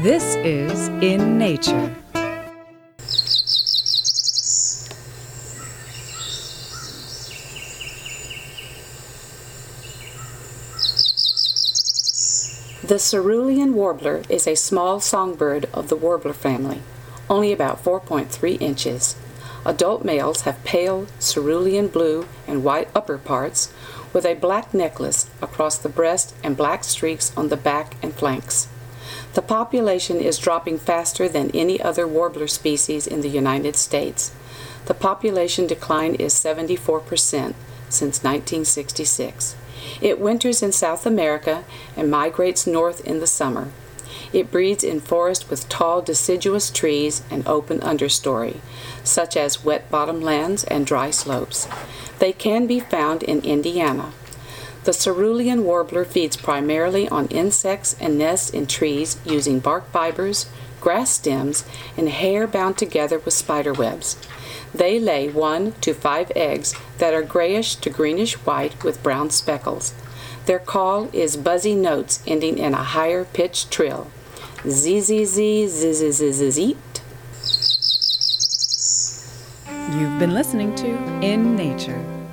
This is In Nature. The cerulean warbler is a small songbird of the warbler family, only about 4.3 inches. Adult males have pale cerulean blue and white upper parts with a black necklace across the breast and black streaks on the back and flanks. The population is dropping faster than any other warbler species in the United States. The population decline is 74% since 1966. It winters in South America and migrates north in the summer. It breeds in forests with tall deciduous trees and open understory, such as wet bottom lands and dry slopes. They can be found in Indiana. The cerulean warbler feeds primarily on insects and nests in trees using bark fibers, grass stems, and hair bound together with spider webs. They lay one to five eggs that are grayish to greenish white with brown speckles. Their call is buzzy notes ending in a higher pitched trill. Z z z z z z z zeet. You've been listening to In Nature.